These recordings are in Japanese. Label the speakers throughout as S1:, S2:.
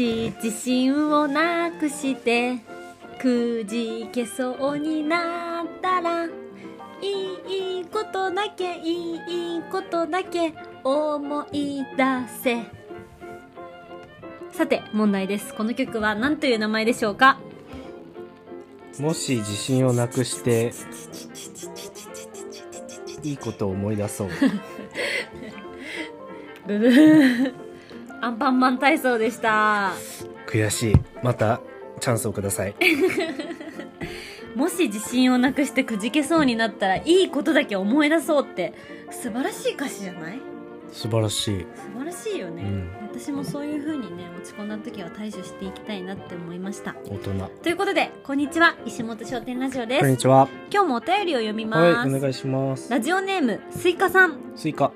S1: し自信をなくしてくじけそうになったらいいことだけいいことだけ思い出せ。さて問題です。この曲は何という名前でしょうか？
S2: もし自信をなくしていいことを思い出そう。
S1: ブブーアンパンマン体操でした。
S2: 悔しい。またチャンスをください。
S1: もし自信をなくしてくじけそうになったらいいことだけ思い出そうって素晴らしい歌詞じゃない？
S2: 素晴らしい。
S1: 素晴らしいよね、
S2: うん。
S1: 私もそういう風にね落ち込んだ時は対処していきたいなって思いました。
S2: 大人。
S1: ということでこんにちは。石本商店ラジオで
S2: こんに
S1: す
S2: ちは。
S1: 今日もお便りを読みます、
S2: はいお願いします。
S1: ラジオネームスイカさん。
S2: スイカ。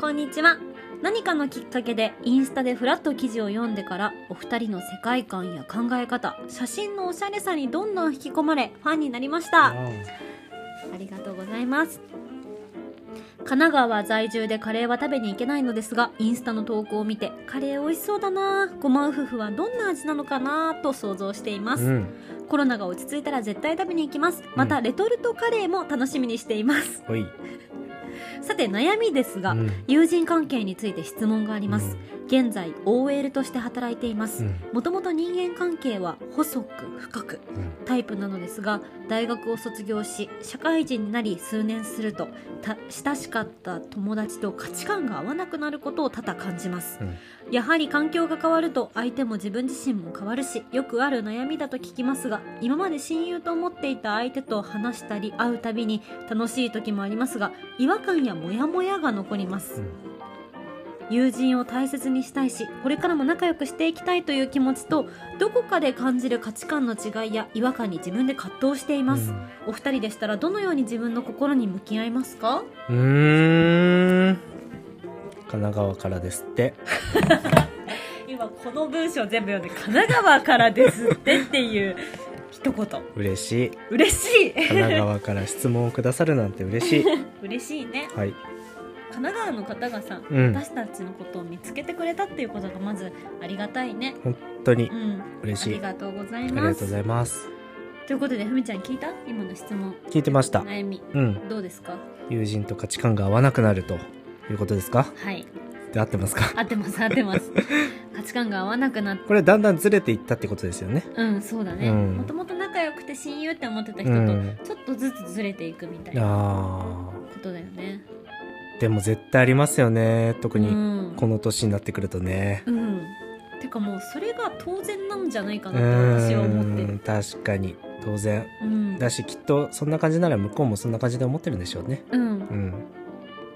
S1: こんにちは何かのきっかけでインスタでフラット記事を読んでからお二人の世界観や考え方写真のおしゃれさにどんどん引き込まれファンになりました。ありがとうございます。神奈川在住でカレーは食べに行けないのですがインスタの投稿を見てカレー美味しそうだなごま夫婦はどんな味なのかなと想像しています、
S2: うん。
S1: コロナが落ち着いたら絶対食べに行きます。またレトルトカレーも楽しみにしています。
S2: ほい
S1: さて悩みですが、
S2: うん。
S1: 友人関係について質問があります、現在 OL として働いています。
S2: うん。
S1: もともと人間関係は細く深く
S2: うん。
S1: タイプなのですが大学を卒業し社会人になり数年するとた親しかった友達と価値観が合わなくなることを多々感じます。
S2: うん。
S1: やはり環境が変わると相手も自分自身も変わるしよくある悩みだと聞きますが今まで親友と思っていた相手と話したり会うたびに楽しい時もありますが違和感やモヤモヤが残ります、
S2: うん
S1: 友人を大切にしたいしこれからも仲良くしていきたいという気持ちとどこかで感じる価値観の違いや違和感に自分で葛藤しています、お二人でしたらどのように自分の心に向き合いますか？
S2: うーん。神奈川からですって。
S1: 今この文章全部読んで神奈川からですってっていう一言。
S2: 嬉しい。
S1: 嬉しい。
S2: 神奈川から質問をくださるなんて嬉しい。
S1: 嬉しいね。
S2: はい
S1: 神奈川の方がさ、
S2: うん。
S1: 私たちのことを見つけてくれたっていうことがまずありがたいね。
S2: 本当に
S1: うん。
S2: 嬉しい。
S1: ありがとうござい
S2: あり
S1: ます
S2: がとうございます。
S1: ということでふみちゃん聞いた？今の質問。
S2: 聞いてました。
S1: 悩み。
S2: うん。
S1: どうですか？
S2: 友人と価値観が合わなくなるということですか？
S1: はい。
S2: で合ってますか？
S1: 合ってます合ってます。価値観が合わなくなって。
S2: これだんだんずれていったってことですよね。
S1: うんそうだね。
S2: うん。
S1: もともと仲良くて親友って思ってた人と
S2: うん。
S1: ちょっとずつずれていくみたいな
S2: あ
S1: ことだよね。
S2: ーでも絶対ありますよね。特
S1: う
S2: に
S1: ん。
S2: この年になってくるとね。
S1: うん。てかもうそれが当然なんじゃないか
S2: う
S1: なって私は思って
S2: 確かに。当然。
S1: うん。
S2: だしきっとそんな感じなら向こうもそんな感じで思ってるんでしょうね。
S1: うん。
S2: うん。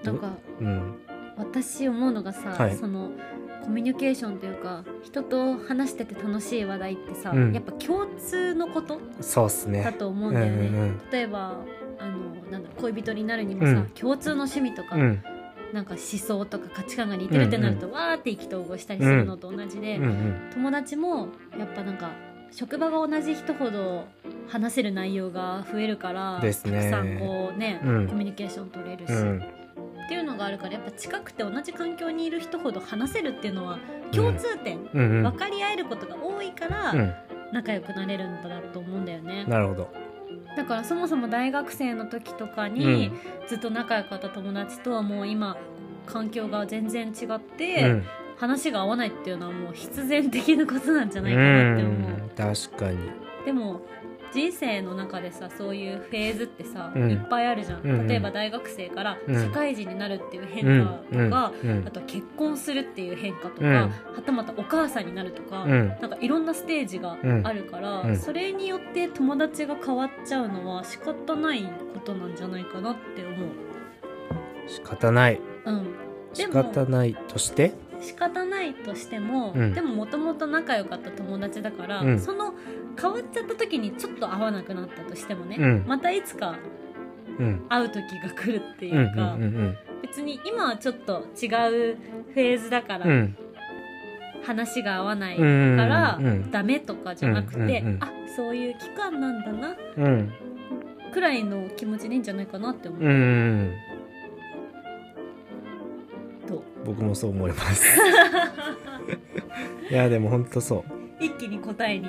S1: なんか
S2: うん。
S1: 私思うのがさ、
S2: はい。
S1: そのコミュニケーションというか人と話してて楽しい話題ってさ、
S2: うん
S1: やっぱ共通のこと
S2: そうっすね
S1: だと思う
S2: うんん
S1: だよね、
S2: うん
S1: 例えばあのなんだ恋人になるにもさ、
S2: うん。
S1: 共通の趣味とか、
S2: うん。うん
S1: なんか思想とか価値観が似てるってなると、わーって意気投合したりするのと同じで、
S2: うん。うん。
S1: 友達もやっぱなんか職場が同じ人ほど話せる内容が増えるから
S2: ですね。
S1: たくさんこうね、
S2: うん。
S1: コミュニケーション取れるし、
S2: うん。
S1: っていうのがあるからやっぱ近くて同じ環境にいる人ほど話せるっていうのは共通点、
S2: うん。うん。
S1: 分かり合えることが多いから
S2: うん。
S1: 仲良くなれるんだと思うんだよね、
S2: なるほど
S1: だからそもそも大学生の時とか
S2: う
S1: に
S2: ん。
S1: ずっと仲良かった友達とはもう今環境が全然違っ
S2: う
S1: て、
S2: ん。
S1: 話が合わないっていうのはもう必然的なことなんじゃないかなって思う、
S2: うん確かに。
S1: でも人生の中でさそういうフェーズってさ、
S2: うん。
S1: いっぱいあるじゃん、
S2: うんうん。
S1: 例えば大学生から
S2: うん。
S1: 社会人になるっていう変
S2: うん
S1: 化とか、
S2: うん
S1: あとは結婚するっていう変化とか、
S2: うん。
S1: はたまたお母さんになるとか、
S2: うん。
S1: なんかいろんなステージがあるから、それによって友達が変わっちゃうのは仕方ないことなんじゃないかなって思う。
S2: 仕方ない。
S1: うん、で
S2: 仕
S1: も
S2: 方ないとして？
S1: 仕方ないとしても、
S2: うん。
S1: でももともと仲良かった友達だから、
S2: うん。
S1: その変わっちゃった時にちょっと会わなくなったとしてもね、
S2: うん。
S1: またいつか
S2: うん。
S1: 会う時が来るってい
S2: うんうん
S1: うか、
S2: うん。
S1: 別に今はちょっと違うフェーズだから、
S2: うん。うん
S1: 話が合わない
S2: うん
S1: から、
S2: うん
S1: ダメとかじゃなくて、
S2: うんうんうん
S1: あそういう期間なんだな
S2: うん。
S1: くらいの気持ちでいいんじゃないかなって思う、
S2: うん
S1: と
S2: 僕もそう思います。いやでもほんとそ
S1: 一気に答えに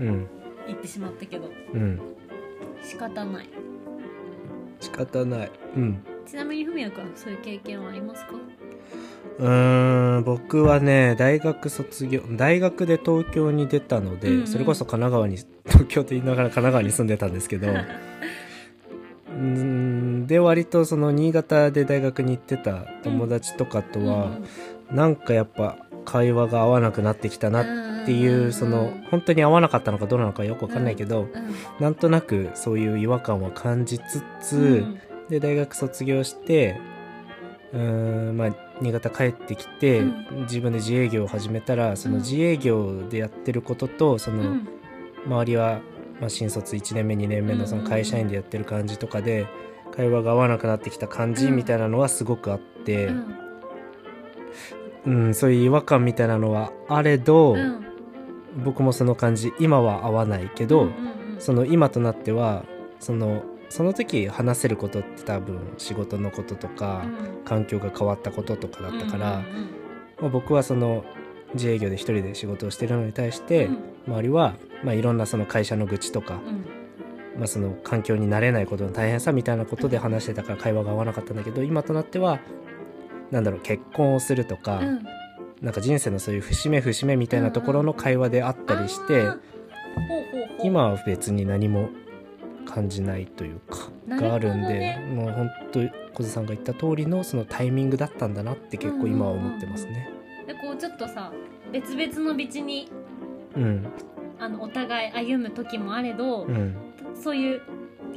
S2: ううん。
S1: 行ってしまったけど。
S2: うん
S1: 仕方ない。
S2: 仕方ない。うん。
S1: ちなみにふみやくんはそういう経験はありますか？
S2: うーん僕はね大学卒業大学で東京に出たので、
S1: うんうん。
S2: それこそ神奈川に東京と言いながら神奈川に住んでたんですけど うーんで割とその新潟で大学に行ってた友達とかとは、なんかやっぱ会話が合わなくなってきたなっていうその本当に合わなかったのかどうなのかよくわかんないけど、
S1: う
S2: なんとなくそういう違和感を感じつつ、
S1: うん
S2: で大学卒業してうーんまあ新潟帰ってきて、
S1: うん。
S2: 自分で自営業を始めたらその自営業でやってることとその、
S1: うん。
S2: 周りは、まあ、新卒1年目2年目のその会社員でやってる感じとかで会話が合わなくなってきた感じ
S1: うん。
S2: みたいなのはすごくあって、
S1: う
S2: うん
S1: ん
S2: そういう違和感みたいなのはあれど、
S1: うん
S2: 僕もその感じ今は合わないけど、その今となってはそのその時話せることって多分仕事のこととか、
S1: うん。
S2: 環境が変わったこととかだったから、まあ、僕はその自営業で一人で仕事をしてるのに対して、
S1: うん。
S2: 周りは、まあ、いろんなその会社の愚痴とか、
S1: うん。
S2: まあ、その環境に慣れないことの大変さみたいなことで話してたから会話が合わなかったんだけど今となってはなんだろう結婚をするとか、
S1: うん
S2: なんか人生のそういう節目節目みたいなところの会話であったりして、今は別に何も感じないというかがあるんでもう本当小津さんが言った通りのそのタイミングだったんだなって結構今は思ってますね。
S1: でこうちょっとさ別々の道に
S2: うん。
S1: あのお互い歩む時もあれど、
S2: うん。
S1: そういう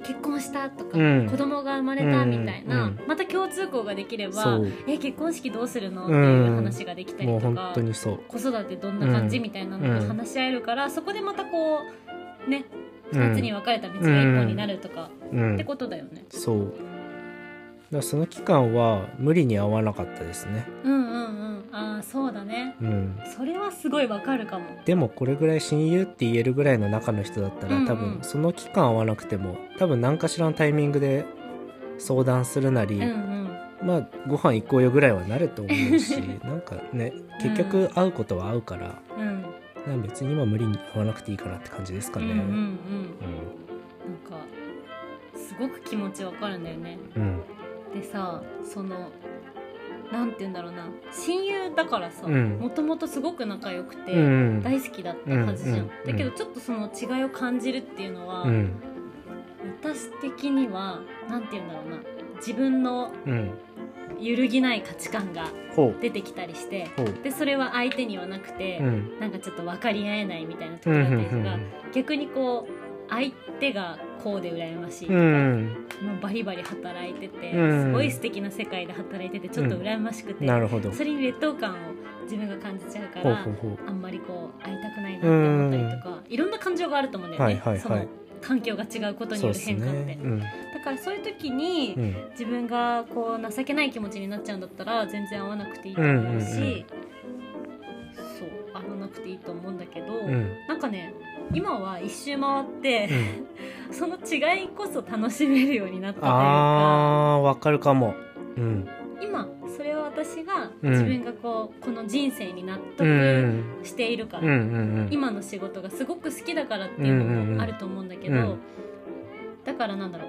S1: 結婚したとか、
S2: うん。
S1: 子供が生まれたみたいな、
S2: うん。
S1: また共通項ができればえ結婚式どうするの？っていう話ができたりとか。子育てどんな感じ
S2: うん
S1: みたいなのが話し合えるから、そこでまたこうね
S2: うん
S1: 2つに分かれた道が一本になるとか、
S2: うん。
S1: ってことだよね。
S2: そうだその期間は無理に合わなかったですね。
S1: うんうんうん。ああそうだね。
S2: うん。
S1: それはすごいわかるかも。
S2: でもこれぐらい親友って言えるぐらいの仲の人だったら、
S1: うんうん。
S2: 多分その期間合わなくても多分何かしらのタイミングで相談するなり、
S1: うんうん。
S2: まあご飯行こうよぐらいはなると思うし なんかね結局会うことは会うから、
S1: うん。
S2: なんか別に今無理に会わなくていいかなって感じですかね。
S1: うんうん。うん。なんかすごく気持ちわかるんだよね。
S2: うん
S1: でさそのなんて言うんだろうな。親友だからさ
S2: うん。
S1: もともとすごく仲良くて、大好きだったはずじゃん、
S2: うんうん
S1: だけどちょっとその違いを感じるっていうのは、
S2: うん。
S1: 私的にはなんて言うんだろうな。自分の
S2: うん。
S1: 揺るぎない価値観が出てきたりしてでそれは相手にはなくて、
S2: うん。
S1: なんかちょっと分かり合えないみたいな時
S2: うん
S1: だったりとか、
S2: うん。
S1: 逆にこう相手がこうで羨ましいと
S2: う
S1: か、
S2: ん。
S1: もうバリバリ働いてて、
S2: うん。
S1: すごい素敵な世界で働いててちょっと羨ましくて、
S2: なるほど。
S1: それに劣等感を自分が感じちゃうからあんまりこう会いたくないなって思ったりとか、いろんな感情があると思うんだよね、
S2: はいはいはい。
S1: その環境が違うことによる変化って、
S2: ね。うん。
S1: だからそういう時に、
S2: うん
S1: 自分がこう情けない気持ちになっちゃうんだったら全然会わなくていいと思うし、
S2: うんうんうん。
S1: そう会わなくていいと思うんだけど、
S2: うん。
S1: なんかね今は一周回って
S2: う、ん。
S1: その違いこそ楽しめるようになったというか。
S2: あーわかるかも。うん。
S1: 今それは私が
S2: うん。
S1: 自分がこう、この人生に納
S2: う
S1: 得
S2: ん
S1: しているから、
S2: うん。うんうん
S1: 今の仕事がすごく好きだからっていうのもあると思うんだけど、
S2: うんうんうん。
S1: だからなんだろう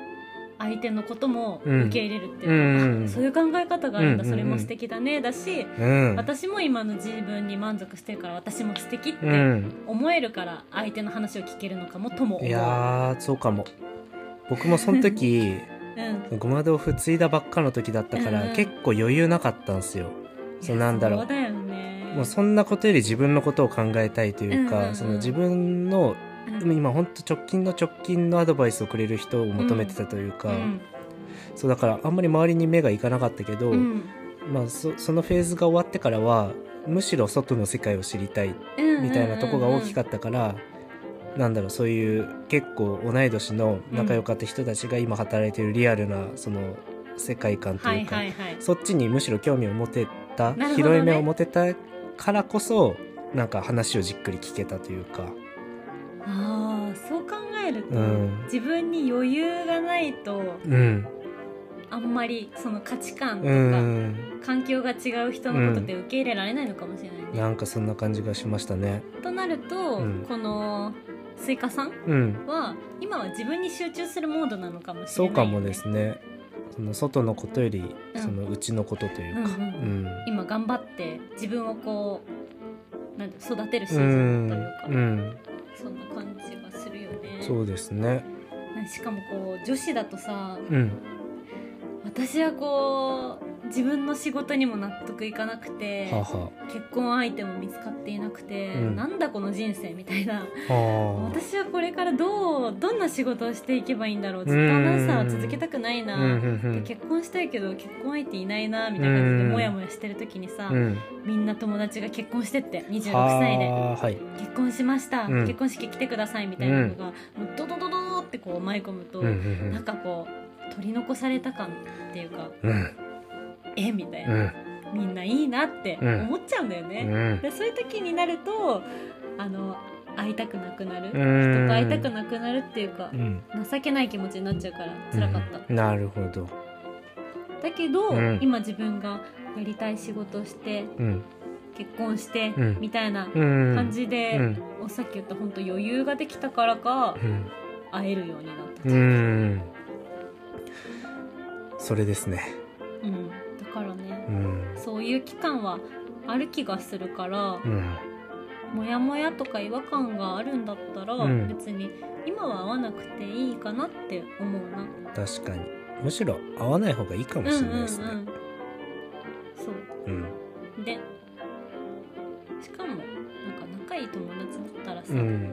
S1: 相手のことも
S2: うん。
S1: 受け入れるっていう。か、
S2: うん。
S1: あそういう考え方があるんだ、
S2: うん。
S1: それも素敵だね。だし、
S2: うん。
S1: 私も今の自分に満足してるから私も素敵って
S2: うん。
S1: 思えるから相手の話を聞けるのかもとも思う。
S2: いやーそうかも。僕もその時
S1: うん。
S2: ごま豆腐継いだばっかの時だったから、
S1: うん
S2: 結構余裕なかったんですよ。そうなんだろう。
S1: そうだよね。
S2: もうそんなことより自分のことを考えたいというか、
S1: うんうんうん。
S2: その自分の
S1: うん。
S2: 今本当直近の直近のアドバイスをくれる人を求めてたというか、
S1: うん。
S2: そうだからあんまり周りに目がいかなかったけど、
S1: うん。
S2: まあ、そそのフェーズが終わってからはむしろ外の世界を知りたいみたいなとこが大きかったから、なんだろうそういう結構同い年の仲良かった人たちが今働いてるリアルなその世界観と
S1: はい
S2: いうか、
S1: はいはい
S2: そっちにむしろ興味を持てた、
S1: ね。
S2: 広い目を持てたからこそなんか話をじっくり聞けたというか、
S1: ああそう考えると、
S2: うん。
S1: 自分に余裕がないと
S2: うん、
S1: あんまりその価値観と
S2: う
S1: か、
S2: ん。
S1: 環境が違う人のことって受け入れられないのかもしれないね、
S2: なんかそんな感じがしましたね。
S1: となると、
S2: うん。
S1: このスイカさん
S2: うん。
S1: は今は自分に集中するモードなのかもしれない、
S2: そうかもですね。その外のことより
S1: うん。
S2: その内のことというか。
S1: うんうん
S2: うん。
S1: 今頑張って自分をこうなんて育てるシーズンという
S2: ん。
S1: か、そ
S2: うですね。
S1: しかもこう女子だとさ
S2: うん。
S1: 私はこう自分の仕事にも納得いかなくて
S2: はは
S1: 結婚相手も見つかっていなくて、
S2: うん。
S1: なんだこの人生みたいな。
S2: は
S1: 私はこれからどうどんな仕事をしていけばいいんだろう。ずっとアナウンサーは続けたくないな、結婚したいけど結婚相手いないなみたいな感じで
S2: うん。
S1: モヤモヤしてる時にさ、
S2: うん。うん
S1: みんな友達が結婚してって26
S2: は
S1: 歳で
S2: あはい。
S1: 結婚しました、
S2: うん。
S1: 結婚式来てくださいみたいなのが、もうドドドドドってこう舞い込むと、
S2: うんうん
S1: なんかこう取り残された感っていうか
S2: うんうん
S1: え？みたいな、
S2: うん。
S1: みんないいなって
S2: うん。
S1: 思っちゃうんだよ
S2: う
S1: ね、
S2: ん。
S1: でそういう時になるとあの会いたくなくなる、
S2: うん。
S1: 人と会いたくなくなるっていうか
S2: う、ん。
S1: 情けない気持ちになっちゃうから辛かった、
S2: うん。なるほど。
S1: だけど、
S2: うん。
S1: 今自分がやりたい仕事をして
S2: うん。
S1: 結婚して、
S2: うん。
S1: みたいな
S2: うん。
S1: 感じで、
S2: うん。
S1: おさっき言った本当余裕ができたからか
S2: うん。
S1: 会えるようになった、
S2: うん。それですね。
S1: うん。だからね。
S2: うん。
S1: そういう期間はある気がするから
S2: う、ん。
S1: モヤモヤとか違和感があるんだったら、
S2: うん。
S1: 別に今は会わなくていいかなって思うな。
S2: 確かに。むしろ会わない方がいいかもしれないですね。
S1: うんうんうん、そう。
S2: うん。
S1: でしかもなんか仲いい友達だったらさ、
S2: うん。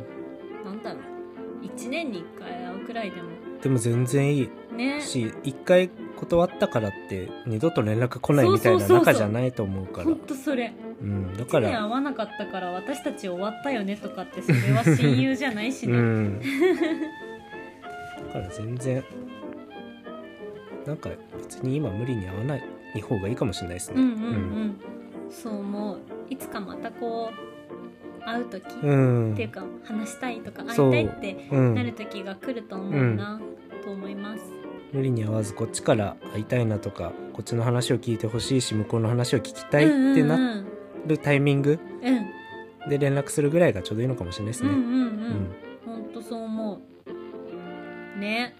S1: なんだろう。1年に1回会うくらいでも。
S2: でも全然いい。
S1: ね。
S2: し一回断ったからって二度と連絡来ないみたいな仲じゃないと思うから。
S1: ほんとそれ
S2: う。んだ
S1: 1年
S2: から。
S1: 会わなかったから私たち終わったよねとかってそれは親友じゃないし
S2: う
S1: ね、
S2: ん。だから全然なんか別に今無理に会わない方がいいかもしれないですね。
S1: うんうんうん、そう思う。いつかまたこう会う時、
S2: うん。
S1: っていうか話したいとか会いたいって
S2: うん。
S1: なる時が来ると思うな、と思います
S2: 無理に会わずこっちから会いたいなとかこっちの話を聞いてほしいし向こうの話を聞きたいってな
S1: うん
S2: るタイミング
S1: うん
S2: で連絡するぐらいがちょうどいいのかもしれないですね。
S1: うんうんうん
S2: うん
S1: ほんとそう思うね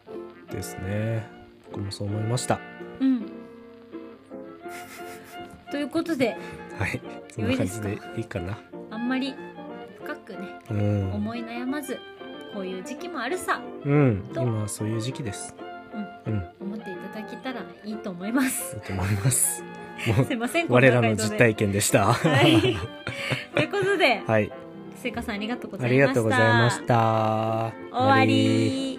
S2: ですね。僕もそう思いました。
S1: うんということで
S2: はい。そんな感じでいいかな。
S1: あんまり深くね
S2: うん。
S1: 思い悩まずこういう時期もあるさ
S2: うん。
S1: と
S2: 今はそういう時期です。うん。い
S1: 思っていただけたらいいと思います
S2: いと思います。
S1: すいません
S2: 我らの実体験でした。
S1: はいということで
S2: はい。
S1: せいかさんありがとうございました
S2: ありがとうございました。
S1: 終わり